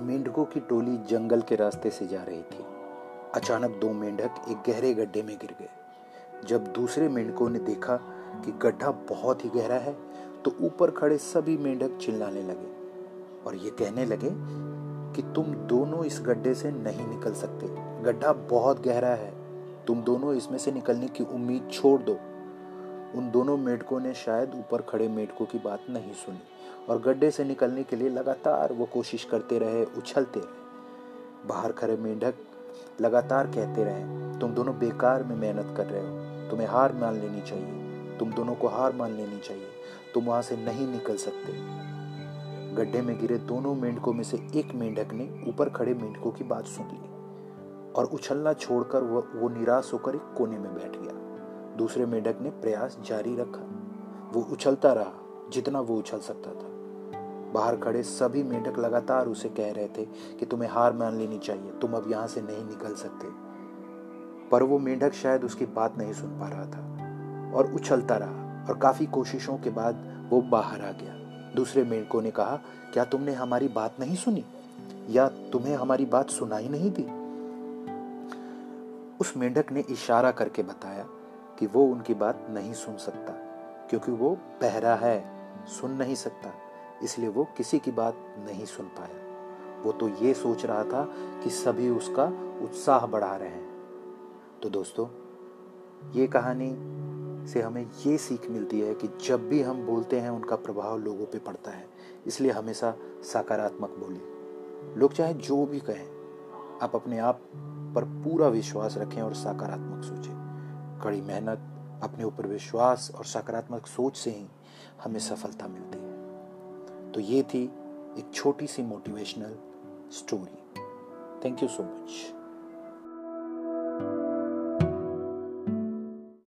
मेंढकों की टोली जंगल के रास्ते से जा रही थी। अचानक दो मेंढक एक गहरे गड्ढे में गिर गए। जब दूसरे मेंढकों ने देखा कि गड्ढा बहुत ही गहरा है तो ऊपर खड़े सभी मेंढक चिल्लाने लगे और ये कहने लगे कि तुम दोनों इस गड्ढे से नहीं निकल सकते। गड्ढा बहुत गहरा है। तुम दोनों इसमें से निकलने की उम्मीद छोड़ दो। उन दोनों मेढकों ने शायद ऊपर खड़े मेढकों की बात नहीं सुनी और गड्ढे से निकलने के लिए लगातार वो कोशिश करते रहे, उछलते रहे। बाहर खड़े मेंढक लगातार कहते रहे, तुम दोनों बेकार में मेहनत कर रहे हो। तुम्हें हार मान लेनी चाहिए। तुम दोनों को हार मान लेनी चाहिए। तुम वहाँ से नहीं निकल सकते। गड्ढे में गिरे दोनों मेंढकों में से एक मेंढक ने ऊपर खड़े मेंढकों की बात सुन ली और उछलना छोड़कर वो वो निराश होकर एक कोने में बैठ गया। दूसरे मेंढक ने प्रयास जारी रखा। वो उछलता रहा, जितना वो उछल सकता था। बाहर खड़े सभी मेंढक लगातार उसे कह रहे थे कि तुम्हें हार मान लेनी चाहिए, तुम अब यहाँ से नहीं निकल सकते। पर वो मेंढक शायद उसकी बात नहीं सुन पा रहा था और उछलता रहा और काफ़ी कोशिशों के बाद वो बाहर आ गया। दूसरे मेंढकों ने कहा, क्या तुमने हमारी बात नहीं सुनी? या तुम्हें हमारी बात सुनाई नहीं दी? उस मेंढक ने इशारा करके बताया कि वो उनकी बात नहीं सुन सकता, क्योंकि वो बहरा है, सुन नहीं सकता। इसलिए वो किसी की बात नहीं सुन पाया। वो तो ये सोच रहा था कि सभी उसका उत्साह बढ़ा रहे हैं। तो दोस्तों, ये कहानी से हमें ये सीख मिलती है कि जब भी हम बोलते हैं, उनका प्रभाव लोगों पे पड़ता है। इसलिए हमेशा सकारात्मक बोलिए लोग चाहे जो भी कहें, आप अपने आप पर पूरा विश्वास रखें और सकारात्मक सोचें। कड़ी मेहनत, अपने ऊपर विश्वास और सकारात्मक सोच से ही हमें सफलता मिलती है। तो ये थी एक छोटी सी motivational story thank you so much